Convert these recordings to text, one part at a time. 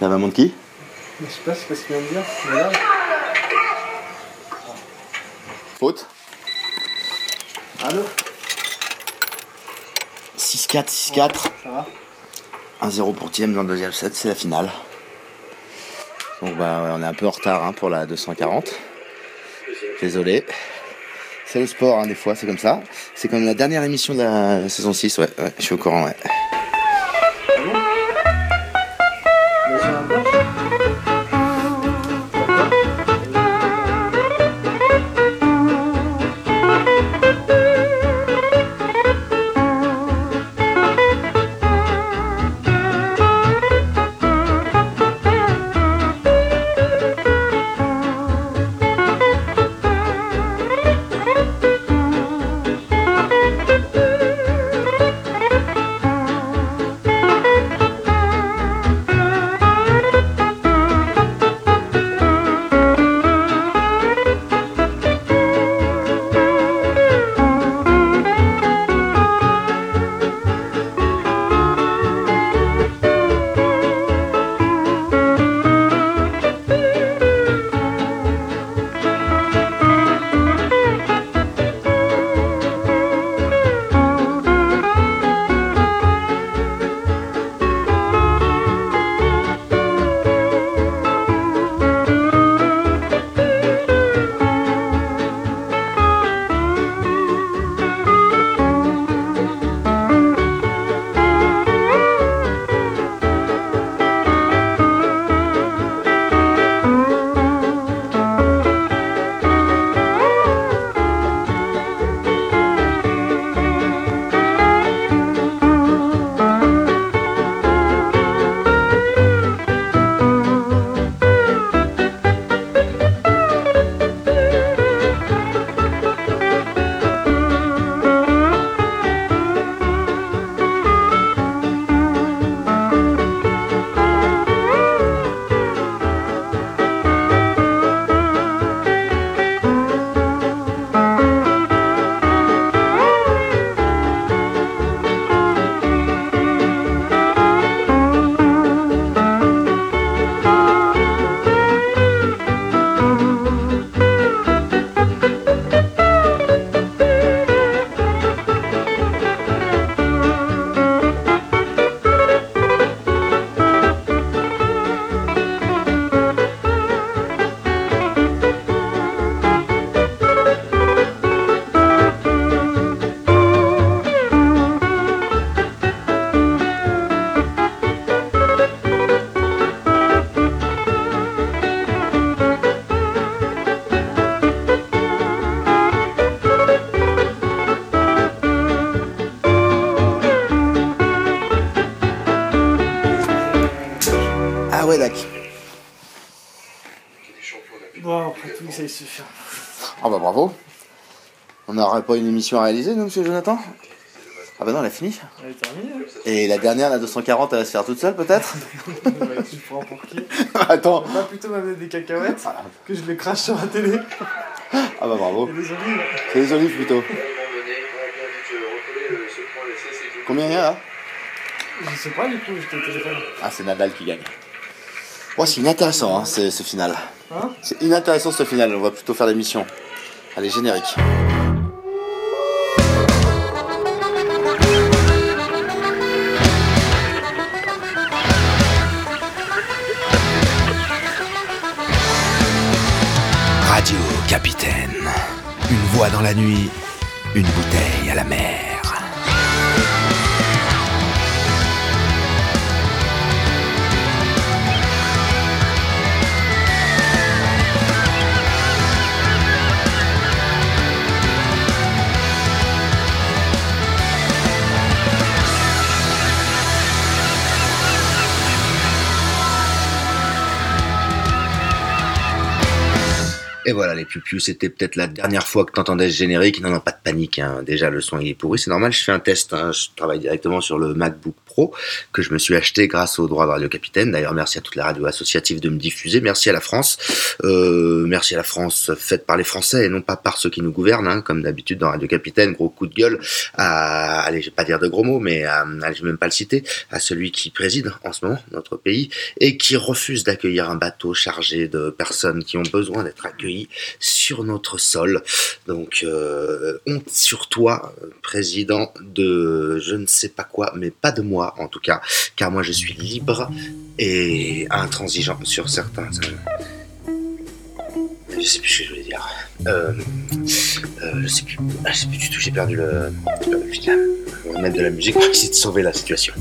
La maman de qui? Je sais pas, c'est pas ce qu'il vient de dire. Regarde. Faute? Allô? 6-4, 6-4. Ça va 1-0 pour Thiem dans le deuxième set, c'est la finale. Donc bah on est un peu en retard hein, pour la 240. Désolé. C'est le sport, hein, des fois, c'est comme ça. C'est comme la dernière émission de la saison 6, ouais, ouais je suis au courant, ouais. Pas une émission à réaliser, nous, monsieur Jonathan Ah bah non, elle a fini. Elle est terminée. Et la dernière, la 240, elle va se faire toute seule, peut-être Ouais, tu prends pour qui Attends. On va plutôt m'amener des cacahuètes que je les crache sur la télé. Ah bah bravo. Et des olives. C'est les olives, plutôt. Combien il y a, là Je sais pas du coup, j'étais au téléphone. Ah, c'est Nadal qui gagne. Ouais, c'est inintéressant, hein, ce, ce final. Hein C'est inintéressant, ce final. On va plutôt faire l'émission. Allez, générique. Voix dans la nuit, une bouteille à la mer. Et voilà, les pupus, c'était peut-être la dernière fois que t'entendais ce générique. Non, non, pas de panique. hein. Déjà, le son est pourri. C'est normal, je fais un test. hein. Je travaille directement sur le MacBook Que je me suis acheté grâce au droit de Radio Capitaine. D'ailleurs, merci à toutes les radios associatives de me diffuser. Merci à la France. Euh, merci à la France faite par les Français et non pas par ceux qui nous gouvernent, hein, comme d'habitude dans Radio Capitaine. Gros coup de gueule à, allez, je vais pas dire de gros mots, mais à, allez, je vais même pas le citer, à celui qui préside en ce moment notre pays et qui refuse d'accueillir un bateau chargé de personnes qui ont besoin d'être accueillies sur notre sol. Donc, euh, honte sur toi, président de je ne sais pas quoi, mais pas de moi en tout cas, car moi je suis libre et intransigeant sur certains. euh, Je sais plus ce que je voulais dire. Euh, euh, je sais plus. Ah, Je sais plus du tout. J'ai perdu le. On va mettre de la musique pour essayer de sauver la situation.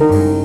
La note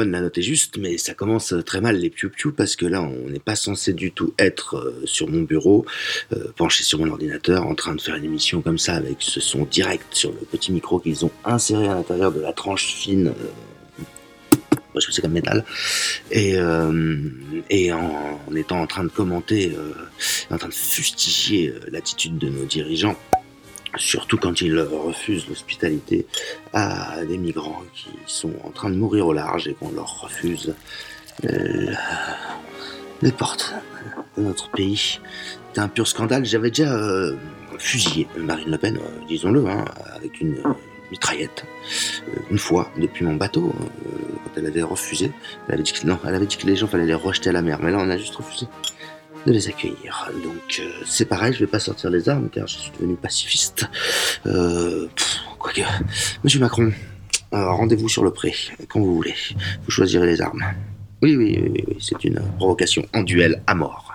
bonne, la note est juste, mais ça commence très mal les piou-piou parce que là, on n'est pas censé du tout être euh, sur mon bureau, euh, penché sur mon ordinateur, en train de faire une émission comme ça avec ce son direct sur le petit micro qu'ils ont inséré à l'intérieur de la tranche fine. euh, parce que c'est comme métal, et, et en, étant en train de commenter, en train de fustiger l'attitude de nos dirigeants, surtout quand ils refusent l'hospitalité à des migrants qui sont en train de mourir au large et qu'on leur refuse euh, les portes de notre pays. C'est un pur scandale. J'avais déjà euh, fusillé Marine Le Pen, euh, disons-le, hein, avec une mitraillette, une fois, depuis mon bateau, quand elle avait refusé. Elle avait dit que, non, elle avait dit que les gens fallait les rejeter à la mer, mais là on a juste refusé de les accueillir. Donc euh, c'est pareil, je vais pas sortir les armes car je suis devenu pacifiste. Euh, quoique, Monsieur Macron, euh, rendez-vous sur le pré quand vous voulez. Vous choisirez les armes. Oui, oui, oui, oui, c'est une provocation en duel à mort.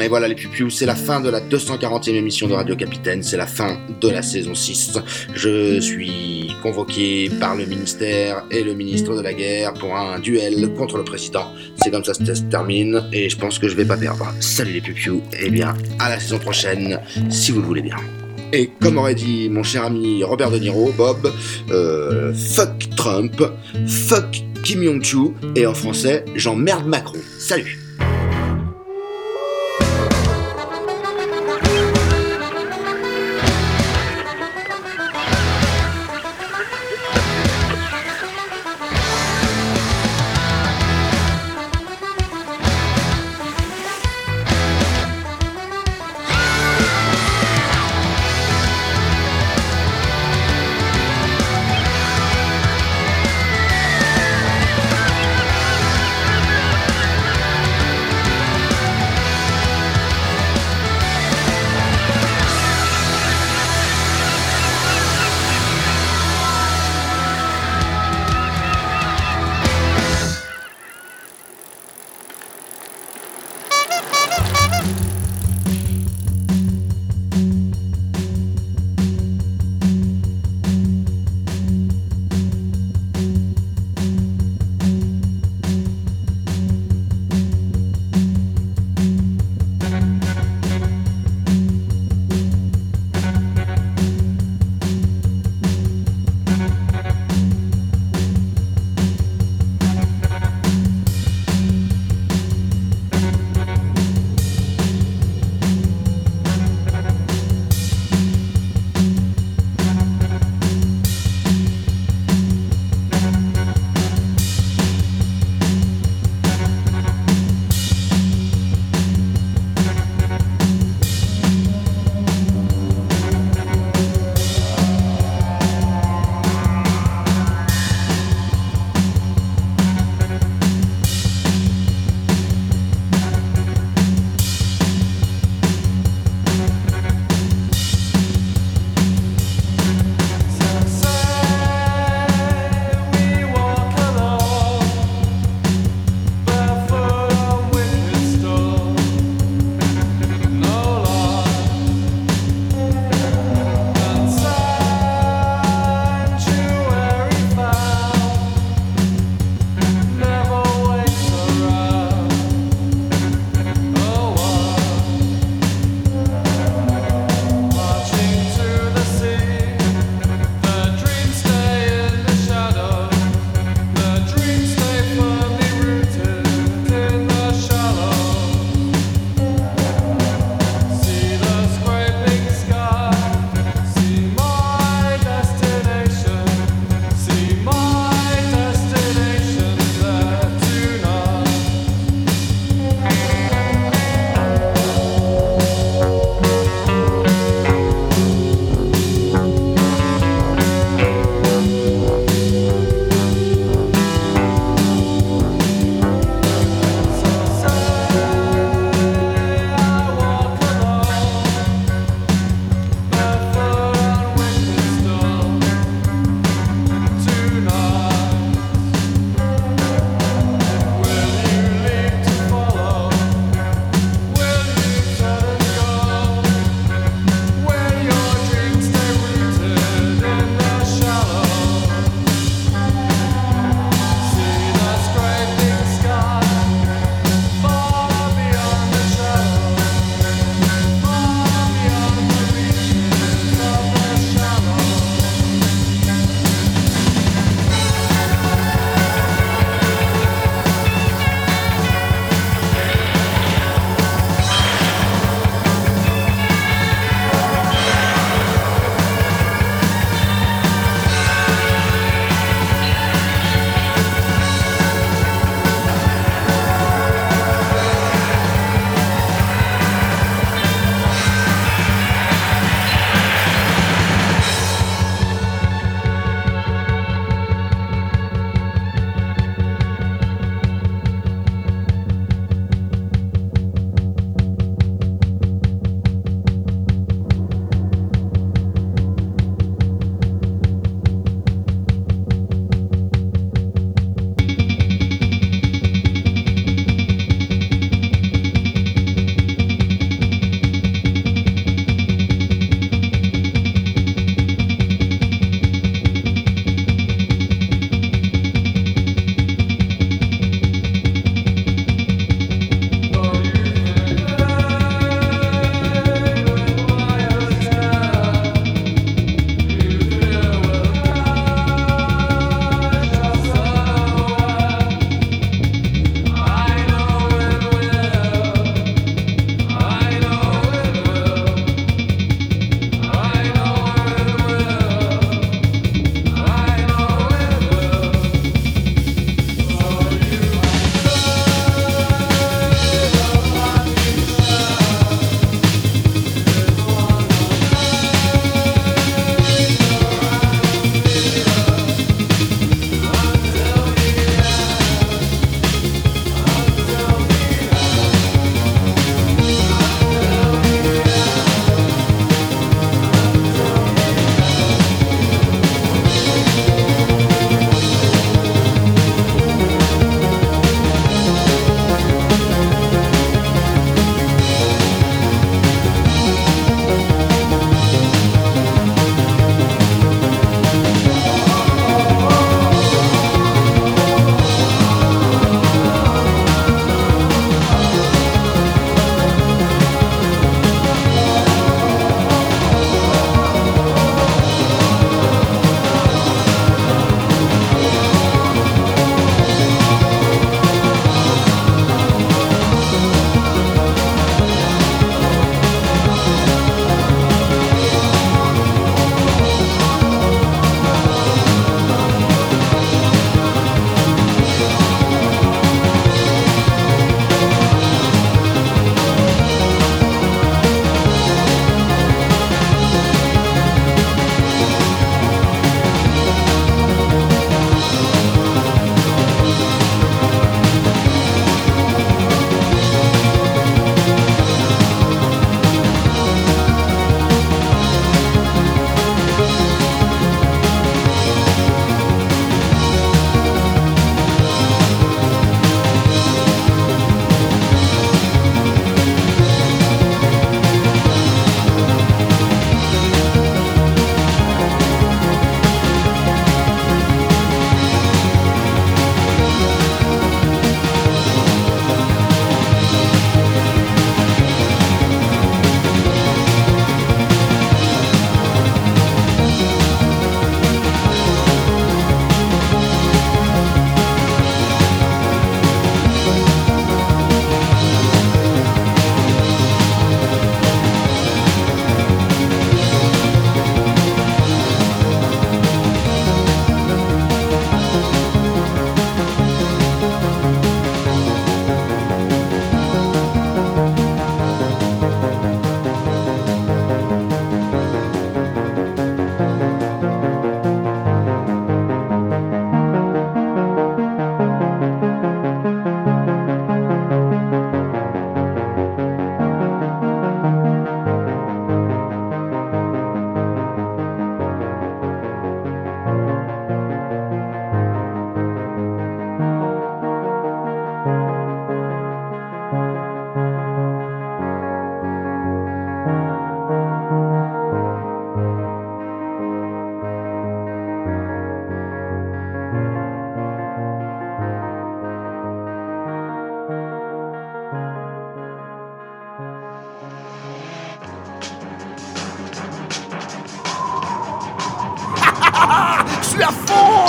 Et voilà les pupius, c'est la fin de la 240e émission de Radio Capitaine, c'est la fin de la saison 6. Je suis convoqué par le ministère et le ministre de la guerre pour un duel contre le président. C'est comme ça que ça se termine et je pense que je vais pas perdre. Salut les pupius, et bien à la saison prochaine, si vous le voulez bien. Et comme aurait dit mon cher ami Robert De Niro, Bob, euh, fuck Trump, fuck Kim Jong-choo, et en français, j'emmerde Macron. Salut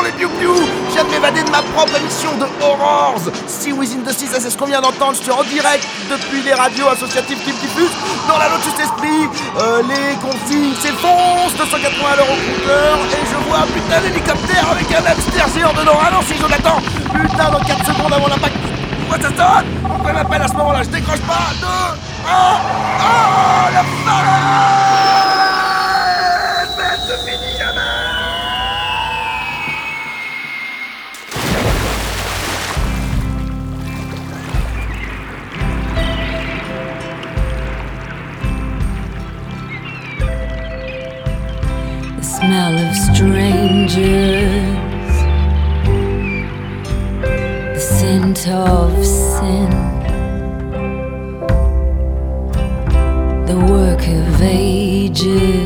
Je viens de m'évader de ma propre émission de Horrors. Si Within the Sea, ça c'est ce qu'on vient d'entendre, je suis en direct depuis les radios associatives qui me dans la Lotus Esprit. Euh, les consignes s'effondrent, 280 euros au compteur, et je vois putain d'hélicoptère avec un hamster géant dedans. Ah non, si Jonathan. Putain, dans 4 secondes avant l'impact. Pourquoi ça sonne? Il m'appelle à ce moment-là? Je décroche pas. 2, 1, oh la smell of strangers, the scent of sin, the work of ages,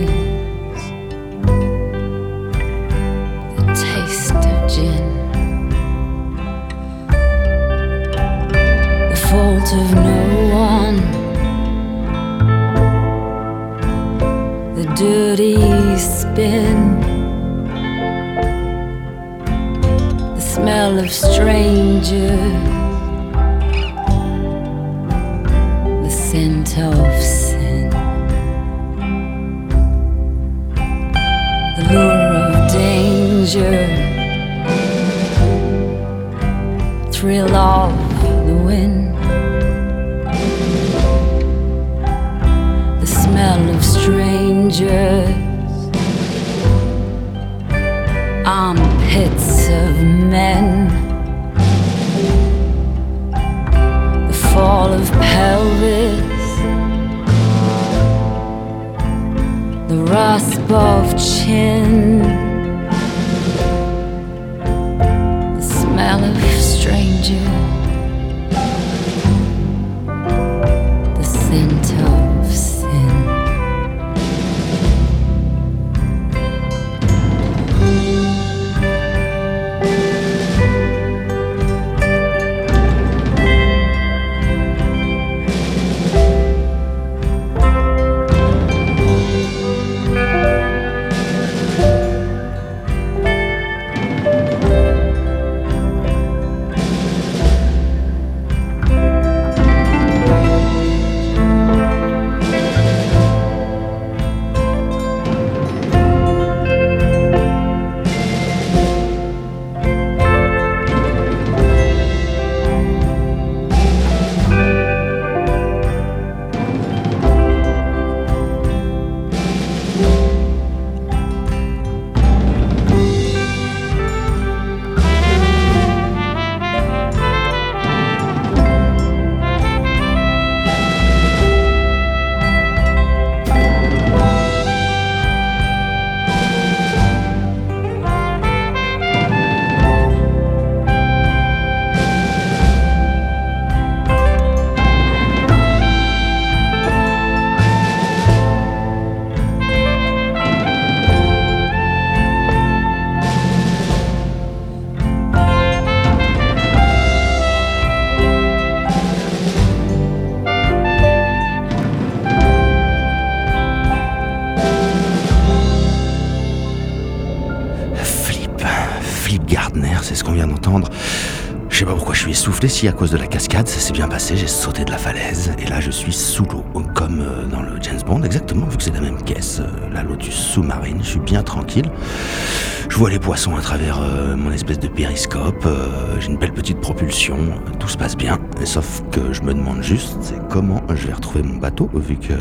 armpits of men, the fall of pelvis, the rasp of chin, the smell of strangers. Je sais pas pourquoi je suis essoufflé, si à cause de la cascade, ça s'est bien passé, j'ai sauté de la falaise, et là je suis sous l'eau, comme euh, dans le James Bond, exactement, vu que c'est la même caisse, euh, la Lotus sous-marine, je suis bien tranquille. Je vois les poissons à travers euh, mon espèce de périscope, j'ai une belle petite propulsion, tout se passe bien, sauf que je me demande juste, comment je vais retrouver mon bateau, vu que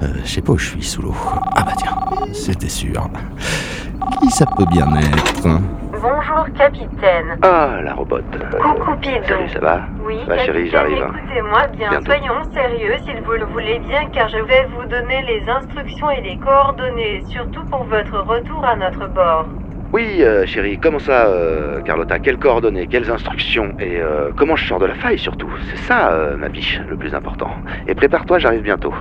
je sais pas où je suis sous l'eau. Ah bah tiens, c'était sûr. Qui ça peut bien être Bonjour capitaine. Ah, la robote. Coucou Pidou. Salut, ça va Oui, Ça va, chérie, j'arrive. écoutez-moi bien, Bientôt. soyons sérieux s'il vous le voulez bien, car je vais vous donner les instructions et les coordonnées, surtout pour votre retour à notre bord. Oui, euh, chérie, comment ça, euh, Carlotta? Quelles coordonnées, quelles instructions Et euh, comment je sors de la faille surtout? C'est ça, euh, ma biche, le plus important. Et prépare-toi, j'arrive bientôt.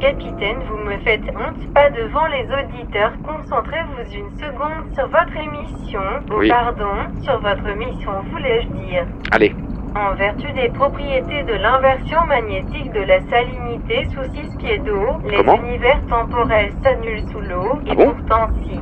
Capitaine, vous me faites honte, pas devant les auditeurs. Concentrez-vous une seconde sur votre émission. Oui. pardon, sur votre mission, voulais-je dire. Allez, En vertu des propriétés de l'inversion magnétique de la salinité sous 6 pieds d'eau, les Comment? univers temporels s'annulent sous l'eau, et Ah bon? pourtant si.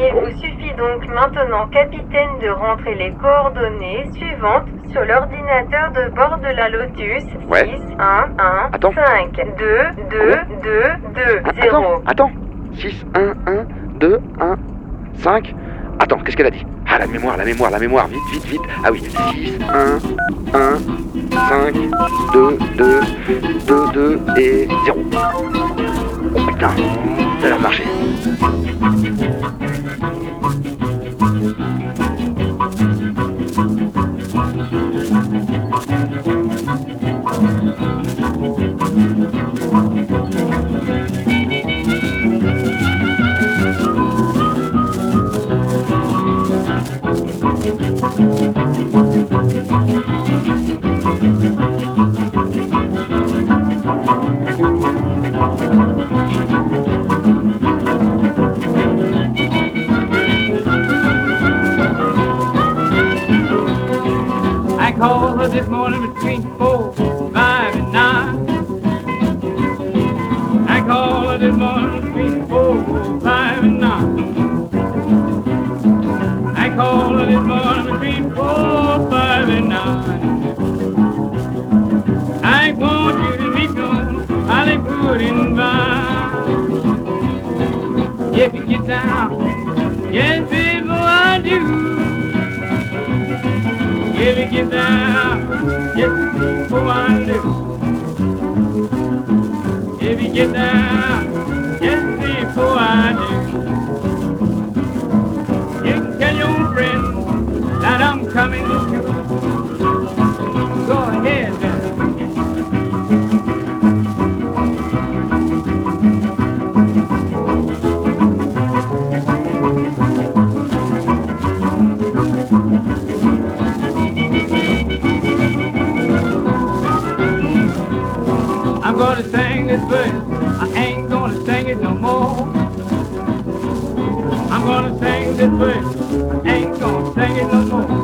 Il vous suffit donc maintenant, capitaine, de rentrer les coordonnées suivantes sur l'ordinateur de bord de la Lotus. Ouais. 6, 1, 1, Attends. 5, 2, 2, 2, 2, Ah, 0. Attends, attends 6, 1, 1, 2, 1, 5. Attends, qu'est-ce qu'elle a dit? Ah, la mémoire, la mémoire, la mémoire, vite, vite, vite. Ah oui, 6, 1, 1, 5, 2, 2, 2, 2 et 0. Oh putain, ça a l'air I'm gonna sing this verse. I ain't gonna sing it no more.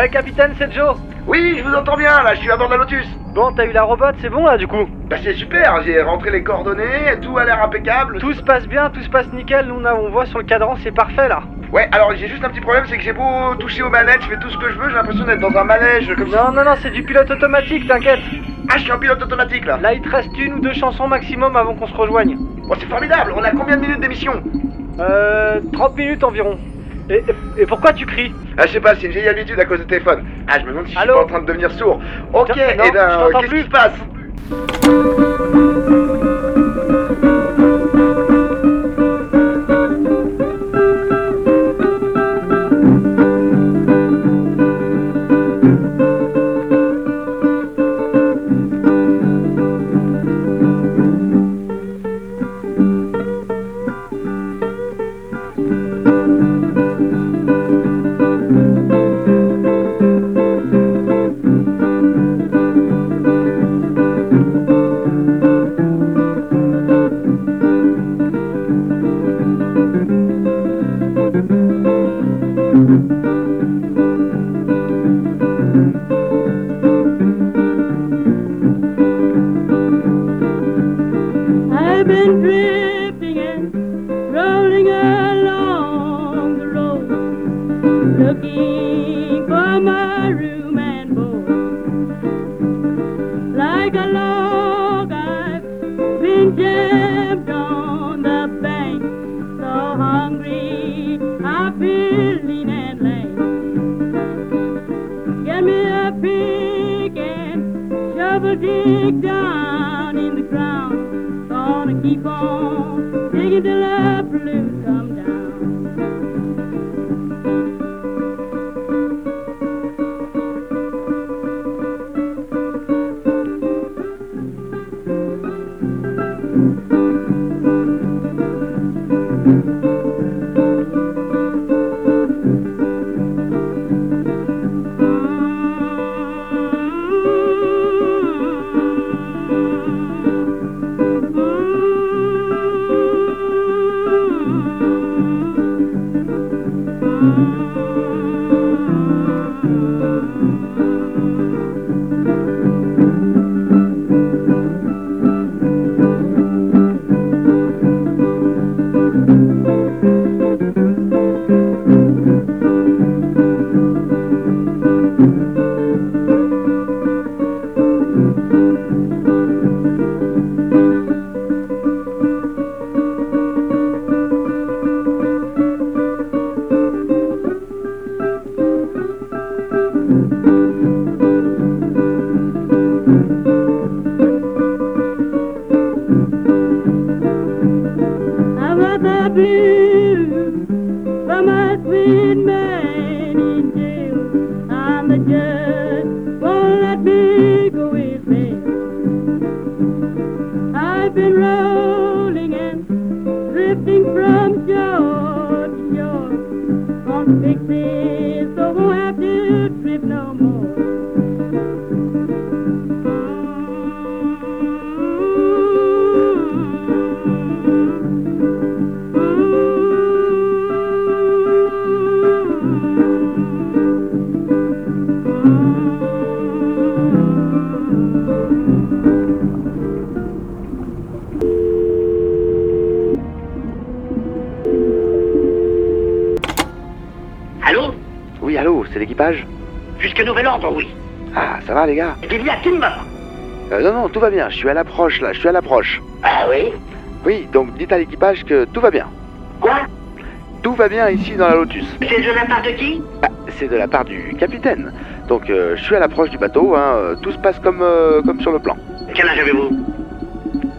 Ouais, capitaine, c'est Joe. Oui, je vous entends bien, là, je suis à bord de la Lotus. Bon, t'as eu la robot, c'est bon là du coup Bah c'est super, j'ai rentré les coordonnées, tout a l'air impeccable. Tout se passe bien, tout se passe nickel. Nous, on, a- on voit sur le cadran, c'est parfait là. Ouais, alors j'ai juste un petit problème, c'est que j'ai beau toucher aux manettes, je fais tout ce que je veux, j'ai l'impression d'être dans un manège comme ça. Non, non, non, c'est du pilote automatique, t'inquiète. Ah, je suis en pilote automatique là. Là, il te reste une ou deux chansons maximum avant qu'on se rejoigne. Bon, c'est formidable, on a combien de minutes d'émission? Euh, 30 minutes environ. Et, pourquoi tu cries Ah, je sais pas, c'est une vieille habitude à cause du téléphone. Ah, je me demande si je suis pas en train de devenir sourd. Ok, Tiens, et non, eh je ben, t'entends qu'est-ce plus. qui se passe va bien, je suis à l'approche là, je suis à l'approche. Ah oui Oui, donc dites à l'équipage que tout va bien. Quoi Tout va bien ici dans la Lotus. C'est de la part de qui Ah, c'est de la part du capitaine. Donc euh, je suis à l'approche du bateau, hein, euh, tout se passe comme, euh, comme sur le plan. Quel âge avez-vous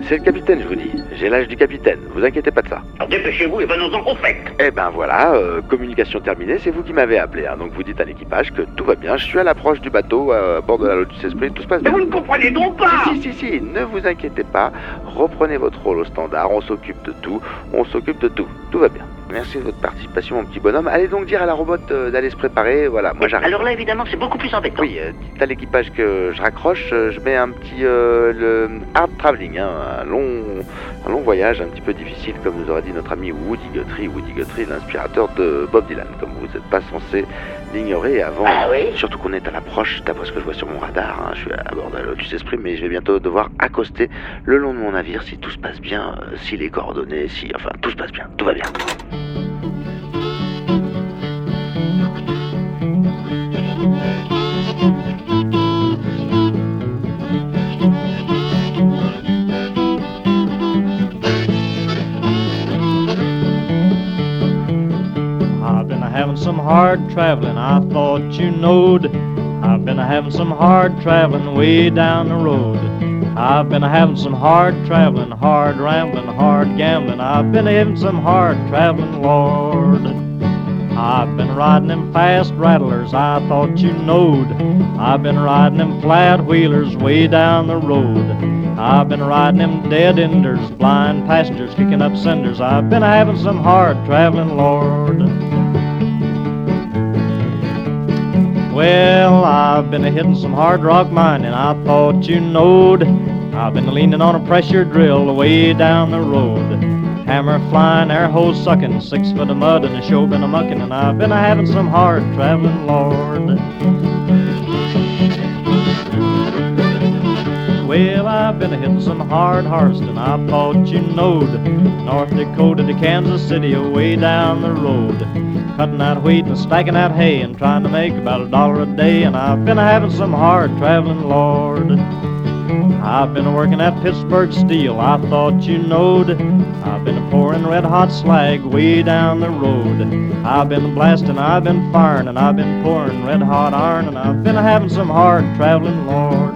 C'est le capitaine, je vous dis. J'ai l'âge du capitaine, vous inquiétez pas de ça. Alors dépêchez-vous et venons-en au fait. Eh ben voilà, euh, communication terminée, c'est vous qui m'avez appelé. hein. donc vous dites à l'équipage que tout va bien, je suis à l'approche du bateau, euh, à bord de la Lotus Esprit, tout se passe Mais bien. vous ne comprenez donc pas Si, si, si, ne vous inquiétez pas, reprenez votre rôle au standard, on s'occupe de tout, on s'occupe de tout, tout va bien. Merci de votre participation, mon petit bonhomme. Allez donc dire à la robot euh, d'aller se préparer, voilà, moi j'arrive. Alors là, évidemment, c'est beaucoup plus embêtant. Oui, euh, dites à l'équipage que je raccroche, euh, je mets un petit euh, le hard traveling, hein, un long un long voyage un petit peu difficile, comme nous aurait dit notre ami Woody Guthrie, Woody Guthrie, l'inspirateur de Bob Dylan, comme vous n'êtes pas censé l'ignorer avant. Ah oui Surtout qu'on est à l'approche, d'après ce que je vois sur mon radar, hein, je suis à bord de la Lotus Esprit, mais je vais bientôt devoir accoster le long de mon navire si tout se passe bien, euh, si les coordonnées, si enfin tout se passe bien, tout va bien. Hard traveling, I thought you knowed. I've been having some hard traveling way down the road. I've been having some hard traveling, hard rambling, hard gambling. I've been having some hard traveling, Lord. I've been riding them fast rattlers, I thought you knowed. I've been riding them flat wheelers way down the road. I've been riding them dead enders, blind passengers kicking up cinders. I've been having some hard traveling, Lord. Well, I've been a hitting some hard rock mining, I thought you knowed. I've been leaning on a pressure drill way down the road. Hammer flying, air hose sucking, six foot of mud and a show been a mucking, and I've been a having some hard traveling, Lord. Well, I've been a hitting some hard harvesting, I thought you knowed. North Dakota to Kansas City, away down the road. Cutting out wheat and stacking out hay and trying to make about a dollar a day, and I've been having some hard traveling, Lord. I've been working at Pittsburgh Steel, I thought you knowed. I've been pouring red hot slag way down the road. I've been blasting, I've been firing, and I've been pouring red hot iron, and I've been having some hard traveling, Lord.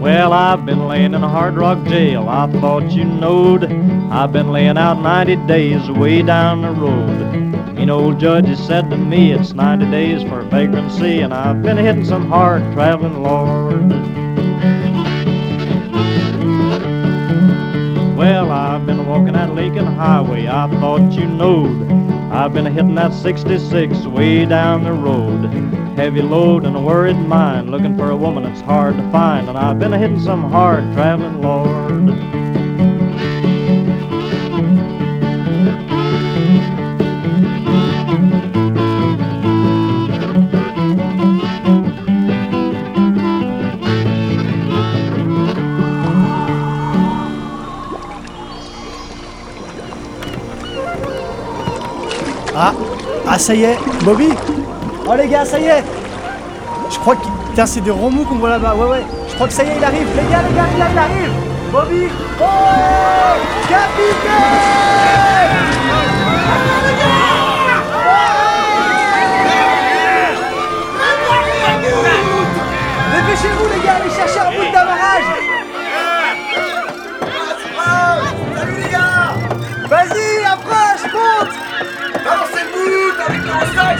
Well, I've been laying in a hard rock jail, I thought you knowed. I've been laying out 90 days way down the road. Mean old judge has said to me it's 90 days for vagrancy, and I've been hitting some hard traveling, Lord. Well, I've been walking that Lincoln Highway. I thought you knowed. I've been hitting that 66 way down the road. Heavy load and a worried mind, looking for a woman that's hard to find. And I've been hitting some hard traveling, Lord. Ah ça y est, Bobby Oh les gars, ça y est. Je crois que... C'est des remous qu'on voit là-bas, ouais ouais. Je crois que ça y est, il arrive. Les gars, les gars, les gars, il arrive. Bobby. Oh Capitaine. Dépêchez-vous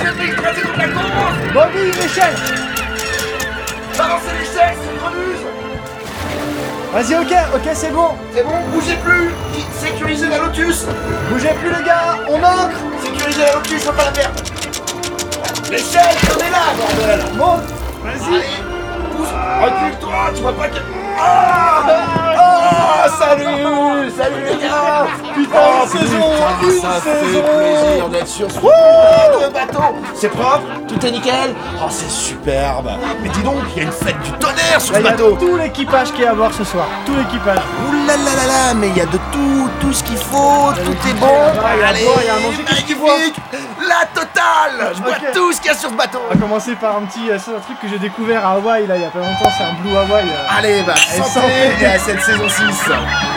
la course Bobby, une échelle Balancez l'échelle, c'est une remuse. Vas-y, ok, ok, c'est bon. C'est bon, bougez plus. Sécurisez la Lotus. Bougez plus les gars, on ancre Sécurisez la Lotus, faut pas la perdre. L'échelle, on est là, bordel. Monte Vas-y. Allez, pousse. Recule-toi, tu vois pas que... Ah Ah Salut Salut les gars Putain, une saison Une ça fait saison plaisir d'être sur ce putain de bateau C'est propre Tout est nickel Oh, c'est superbe Mais dis donc, il y a une fête du tonnerre sur Là, ce il y a bateau tout l'équipage qui est à bord ce soir. Tout l'équipage. Ouh là là là là, mais il y a de tout, tout ce qu'il faut, tout est bon. il y a à Allez, il y a magnifique. La totale Je bois Ok. tout ce qu'il y a sur ce bateau. On va commencer par un petit euh, c'est un truc que j'ai découvert à Hawaï là il y a pas longtemps, c'est un Blue Hawaï. euh. Allez, bah, santé santé. et à cette saison 6.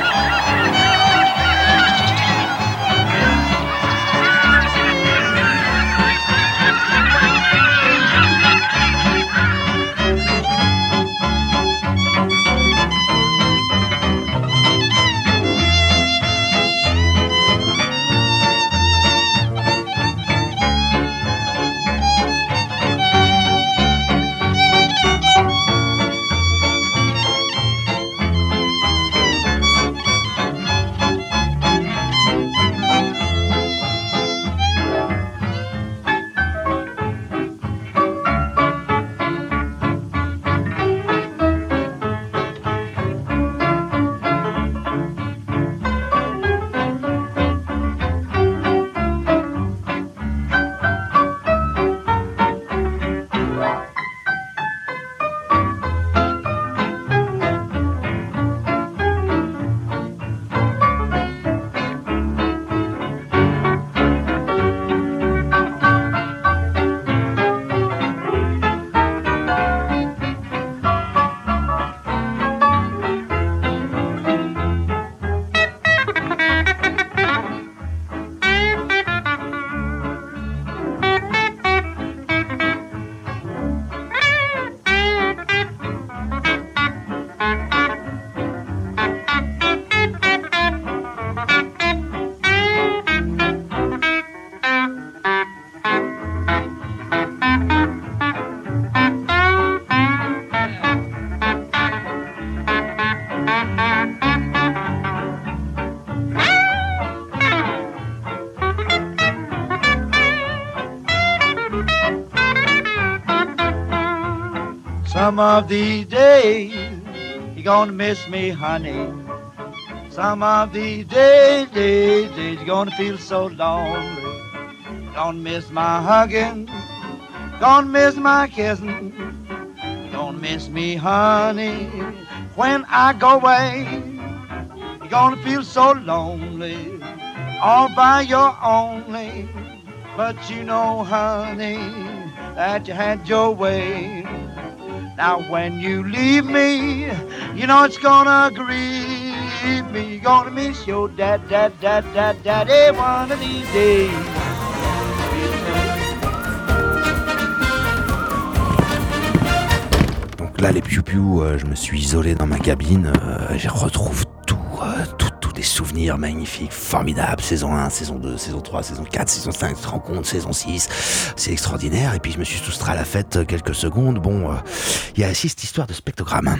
Some of these days you're gonna miss me, honey. Some of these days, days, days you're gonna feel so lonely. Gonna miss my hugging, gonna miss my kissing. Gonna miss me, honey, when I go away. You're gonna feel so lonely, all by your only. But you know, honey, that you had your way. Now when you leave me, you know it's gonna grieve me. You're gonna miss your dad, dad, dad, dad, daddy one of these days. Donc là, les piou-piou, euh, je me suis isolé dans ma cabine. euh, je retrouve souvenirs magnifiques, formidables. Saison 1, saison 2, saison 3, saison 4, saison 5, tu te rends compte, saison 6. C'est extraordinaire. Et puis, je me suis soustrait à la fête quelques secondes. Bon, euh, il y a aussi cette histoire de spectrogramme.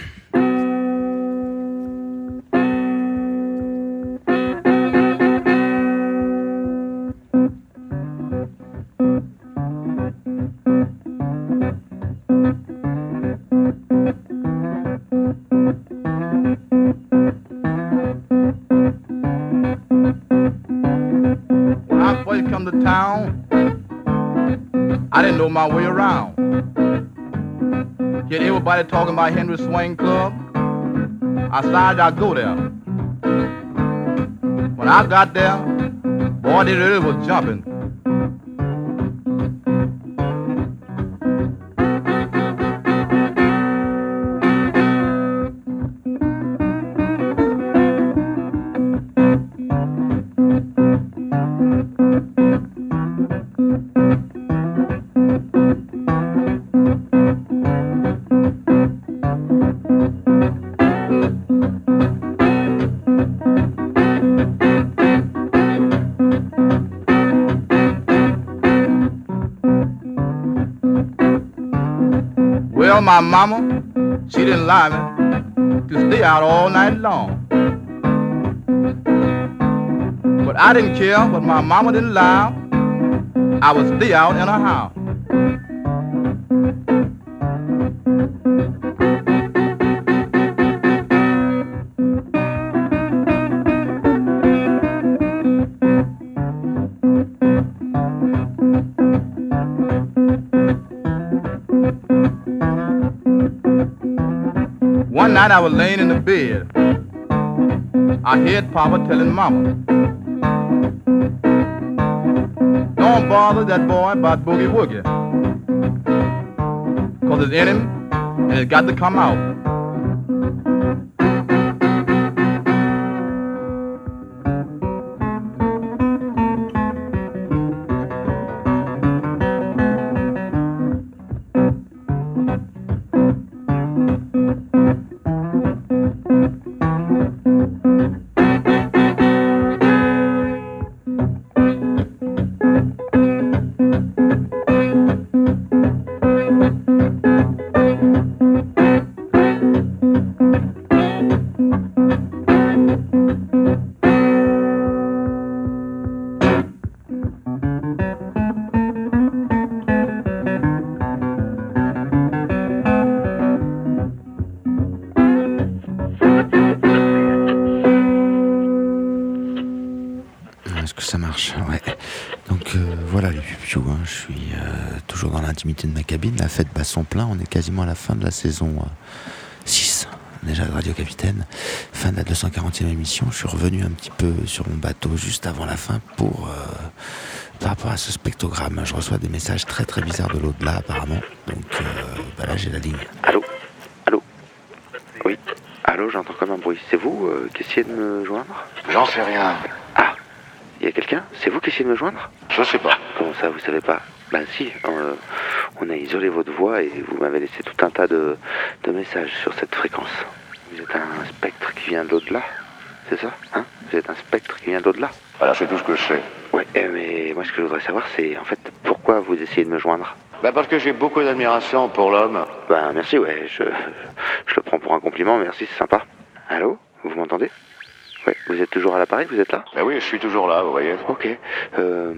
Talking about Henry Swing Club. I decided I'd go there. When I got there, boy, they really was jumping. Out all night long. But I didn't care but my mama didn't allow. I would stay out in her house. One night I was laying in bed. I heard Papa telling Mama, Don't bother that boy about Boogie Woogie. Cause it's in him and it's got to come out. L'intimité de ma cabine. La fête bat son plein, on est quasiment à la fin de la saison euh, 6 déjà de Radio Capitaine. Fin de la 240e émission. Je suis revenu un petit peu sur mon bateau juste avant la fin pour... euh, par rapport à ce spectrogramme, je reçois des messages très très bizarres de l'au-delà apparemment. Donc euh, bah là j'ai la ligne. Allô? Allô? Oui Allô, j'entends comme un bruit. C'est vous euh, qui essayez de me joindre? J'en sais rien. Ah Il y a quelqu'un? C'est vous qui essayez de me joindre? Je sais pas. Comment ça, vous savez pas? Ben si, euh, on a isolé votre voix et vous m'avez laissé tout un tas de, de messages sur cette fréquence. Vous êtes un spectre qui vient de l'au-delà C'est ça Hein? Vous êtes un spectre qui vient de l'au-delà Voilà, c'est tout ce que je sais. Ouais, eh, mais moi ce que je voudrais savoir c'est en fait pourquoi vous essayez de me joindre? Bah parce que j'ai beaucoup d'admiration pour l'homme. Ben merci, ouais, je, je le prends pour un compliment, merci, c'est sympa. Allô? Vous m'entendez? Vous êtes toujours à l'appareil, vous êtes là? Bah oui, je suis toujours là, vous voyez. Ok. Euh,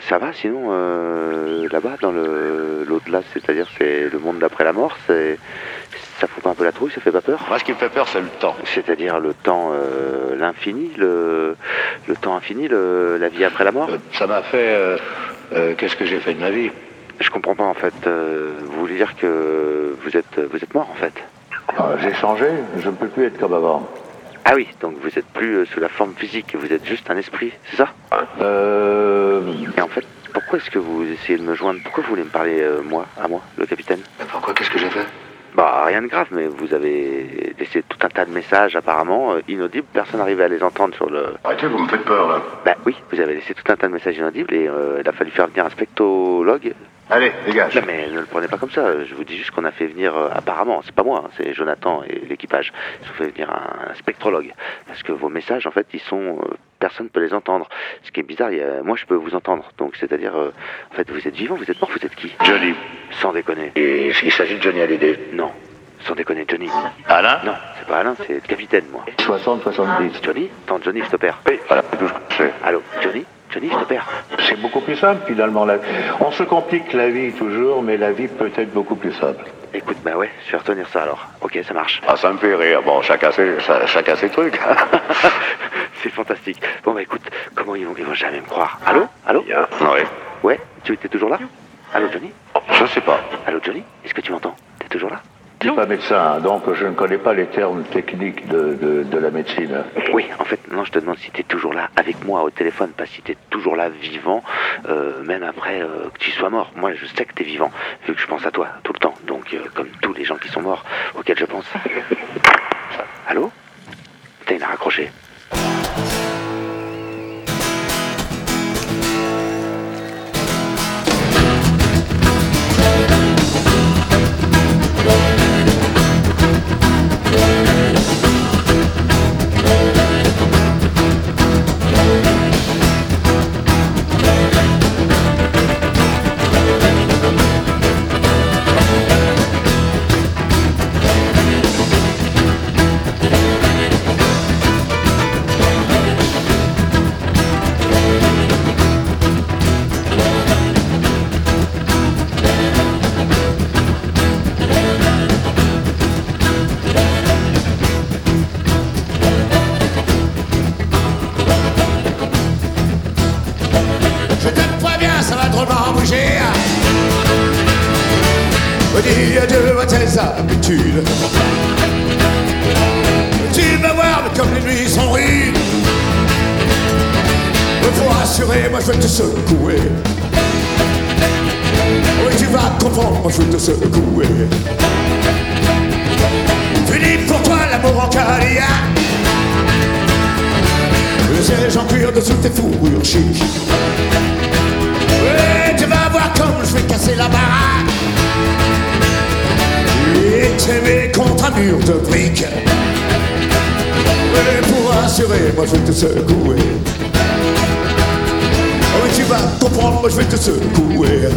ça va sinon euh, là-bas dans l'au-delà, c'est-à-dire c'est le monde d'après la mort, c'est ça fout pas un peu la trouille, ça fait pas peur? Moi, ce qui me fait peur, c'est le temps. C'est-à-dire le temps, euh, l'infini, le, le temps infini, le, la vie après la mort? Euh, Ça m'a fait... euh, euh, Qu'est-ce que j'ai fait de ma vie? Je comprends pas en fait. euh, vous voulez dire que vous êtes vous êtes mort en fait? Ah, J'ai changé, je ne peux plus être comme avant. Ah oui, donc vous êtes plus euh, sous la forme physique, vous êtes juste un esprit, c'est ça? Euh... Et en fait, pourquoi est-ce que vous essayez de me joindre? Pourquoi vous voulez me parler, euh, moi, à moi, le capitaine? Pourquoi Qu'est-ce que j'ai fait? Bah, rien de grave, mais vous avez laissé tout un tas de messages apparemment euh, inaudibles, personne n'arrivait à les entendre sur le... Arrêtez, vous me faites peur, là. Bah oui, vous avez laissé tout un tas de messages inaudibles et euh, il a fallu faire venir un spectologue. Allez, dégage. Non mais ne le prenez pas comme ça, je vous dis juste qu'on a fait venir, euh, apparemment, c'est pas moi, hein, c'est Jonathan et l'équipage, ils ont fait venir un, un spectrologue. Parce que vos messages, en fait, ils sont... euh, personne ne peut les entendre. Ce qui est bizarre, il y a- moi je peux vous entendre. Donc c'est-à-dire, euh, en fait, vous êtes vivant, vous êtes mort, vous êtes qui? Johnny. Sans déconner. Et il s'agit de Johnny Hallyday. Non, sans déconner, Johnny. Alain? Non, c'est pas Alain, c'est le capitaine, moi. 60-70. Johnny? Attends, Johnny, je te perds. Oui, voilà, c'est tout ce que je sais. Allô, Johnny? Je te perds. C'est beaucoup plus simple finalement. La... On se complique la vie toujours, mais la vie peut être beaucoup plus simple. Écoute, bah ouais, je vais retenir ça alors. Ok, ça marche. Ah, ça me fait rire. Bon, chacun ses, cha- chacun ses trucs. c'est fantastique. Bon bah écoute, comment ils vont, ils vont jamais me croire Allô? Allô? Bien. Oui. Ouais, tu étais toujours là? Allô, Johnny? Je sais pas. Allô Johnny? Est-ce que tu m'entends? T'es toujours là? Je suis pas médecin, donc je ne connais pas les termes techniques de, de, de la médecine. Oui, en fait, non, je te demande si t'es toujours là avec moi au téléphone, pas si t'es toujours là vivant, euh, même après euh, que tu sois mort. Moi, je sais que t'es vivant, vu que je pense à toi tout le temps. Donc, euh, comme tous les gens qui sont morts, auxquels je pense. Allô il a raccroché. Comprendre, moi je vais te secouer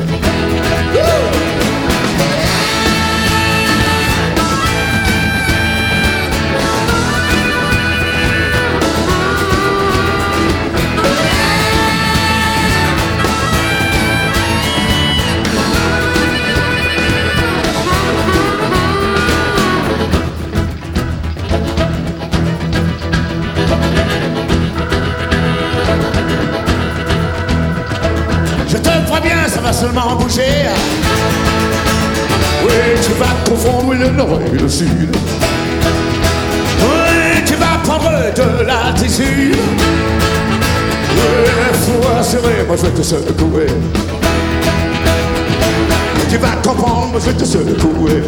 seulement bouger. Oui, tu vas confondre le nord et le sud. Oui, tu vas prendre de l'altitude. Oui, faut assurer, moi je vais te secouer. Tu vas comprendre, moi je vais te secouer.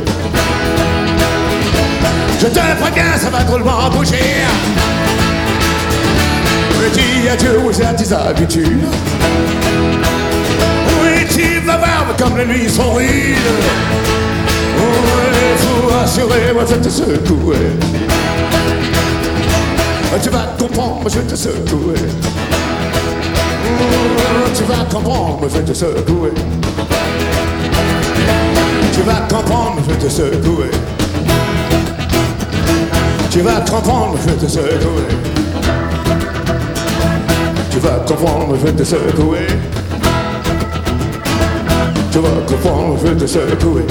Je te préviens, ça va drôlement bouger. Oui, dis adieu aux tes habitudes. Vas voir comme les nuits sont rudes. Oui, faut assurer, moi je te secouer. Tu vas comprendre, je te secouer. Tu vas comprendre, je te secouer. Tu vas comprendre, je te secouer. Tu vas comprendre, je te secouer. Tu vas comprendre, je vais te secouer. Tu vas comprendre, je vais te secouer.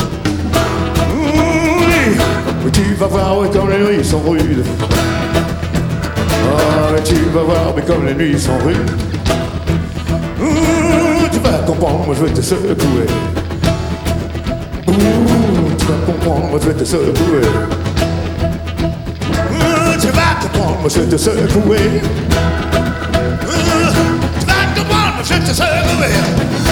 Mais tu vas voir, oui, comme les nuits sont rudes. Ah, tu vas voir, mais comme les nuits sont rudes. Mmh, tu vas comprendre, moi je vais te secouer. Ouh, tu vas comprendre, moi je vais te secouer. Mmh, tu vas comprendre, moi je vais te secouer. Mmh, tu vas comprendre, moi je vais te secouer.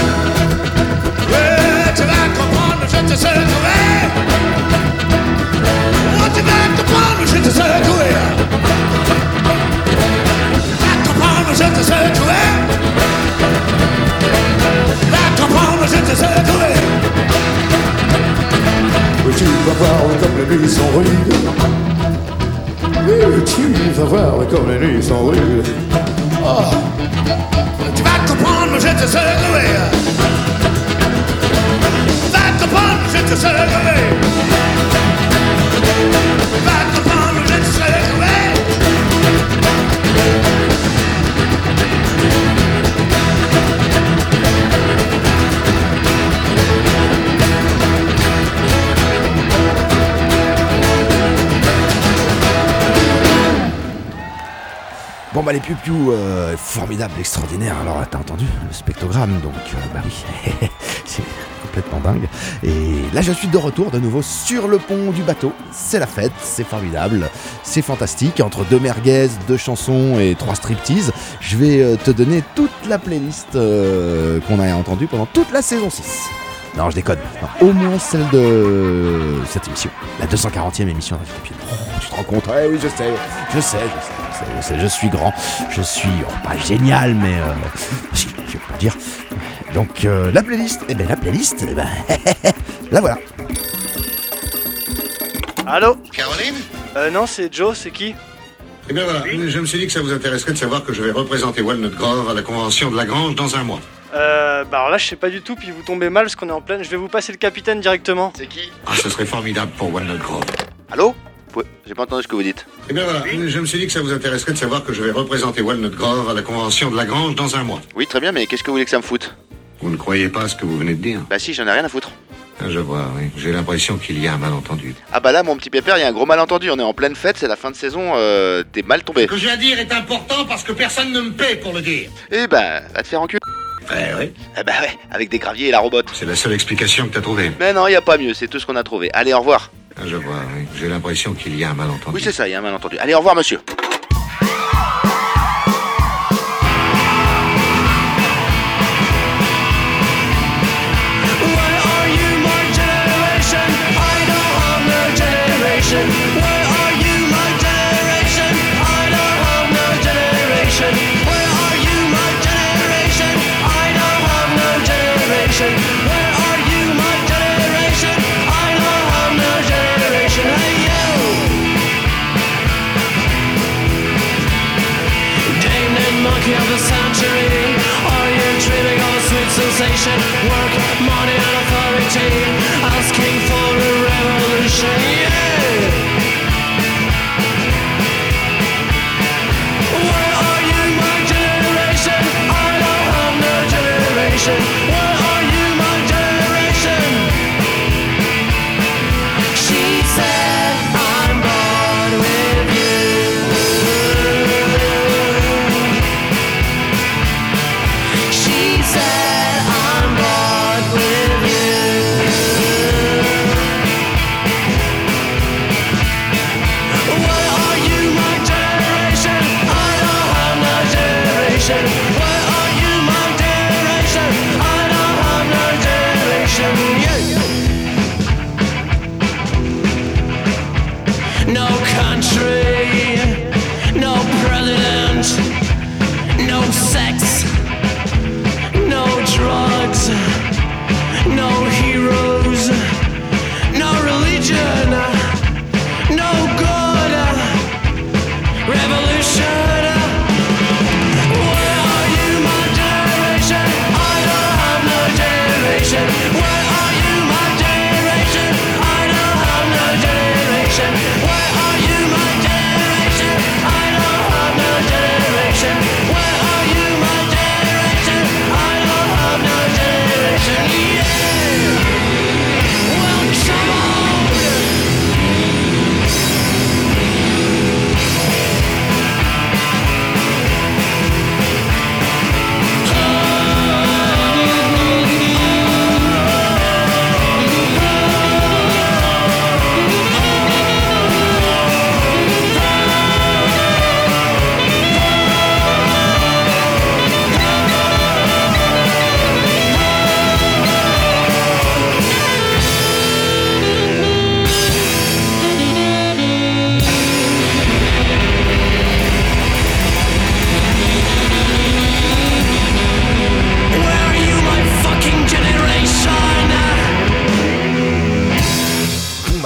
Comme les nuits sont rudes. Oh. Tu vas comprendre, je te Bon bah les piou euh, formidable, extraordinaire. Alors t'as entendu le spectrogramme, donc euh, bah oui. dingue. Et là, je suis de retour de nouveau sur le pont du bateau. C'est la fête, c'est formidable, c'est fantastique. Entre deux merguez, deux chansons et trois striptease, je vais euh, te donner toute la playlist euh, qu'on a entendue pendant toute la saison 6. Non, je déconne. Au moins celle de cette émission, la 240e émission Campus. Oh, tu te rends compte? Eh oui, je sais, je sais, je sais, je sais, je je suis grand, je suis oh, pas génial, mais euh, si, je peux dire. Donc euh, la playlist, eh ben la playlist, eh ben, la voilà. Allô Caroline Euh, non, c'est Joe, c'est qui Eh bien voilà, je me suis dit que ça vous intéresserait de savoir que je vais représenter Walnut Grove à la convention de Lagrange dans un mois. Euh, bah alors là, je sais pas du tout, puis vous tombez mal parce qu'on est en pleine. Je vais vous passer le capitaine directement. C'est qui Ah, ce serait formidable pour Walnut Grove. Allô Ouais, J'ai pas entendu ce que vous dites. Eh bien voilà, je me suis dit que ça vous intéresserait de savoir que je vais représenter Walnut Grove à la convention de Lagrange dans un mois. Oui, très bien, mais qu'est-ce que vous voulez que ça me foute? Vous ne croyez pas à ce que vous venez de dire Bah si, j'en ai rien à foutre. Ah, Je vois, oui. J'ai l'impression qu'il y a un malentendu. Ah bah là, mon petit pépère, il y a un gros malentendu. On est en pleine fête, c'est la fin de saison. Euh, T'es mal tombé. Ce que j'ai à dire est important parce que personne ne me paie pour le dire. Eh bah, va te faire enculer. Eh oui. Eh bah ouais, avec des graviers et la robote. C'est la seule explication que t'as trouvée. Mais non, y a pas mieux, c'est tout ce qu'on a trouvé. Allez, au revoir. Ah, Je vois, oui. J'ai l'impression qu'il y a un malentendu. Oui, c'est ça, il y a un malentendu. Allez, au revoir, monsieur.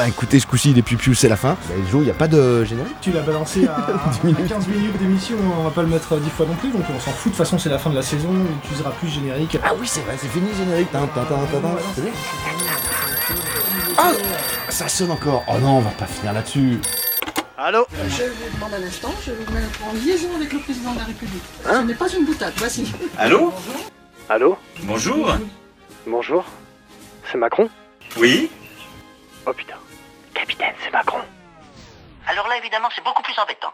Bah écoutez, ce coup-ci, les pupius, c'est la fin. Bah, Joe, il n'y a pas de générique Tu l'as balancé à, à 15 minutes d'émission, on va pas le mettre 10 fois non plus, donc on s'en fout. De toute façon, c'est la fin de la saison, on n'utilisera plus le générique. Ah oui, c'est vrai, c'est fini le générique. Tin, tin, tin, tin, tin. C'est bien. Ah Ça sonne encore. Oh non, on va pas finir là-dessus. Allô Je vous demande un instant, je vous mettre en liaison avec le président de la République. Ce n'est pas une boutade, voici. Allô Allô Bonjour. Bonjour C'est Macron Oui Oh putain. Capitaine, c'est Macron. Alors là, évidemment, c'est beaucoup plus embêtant.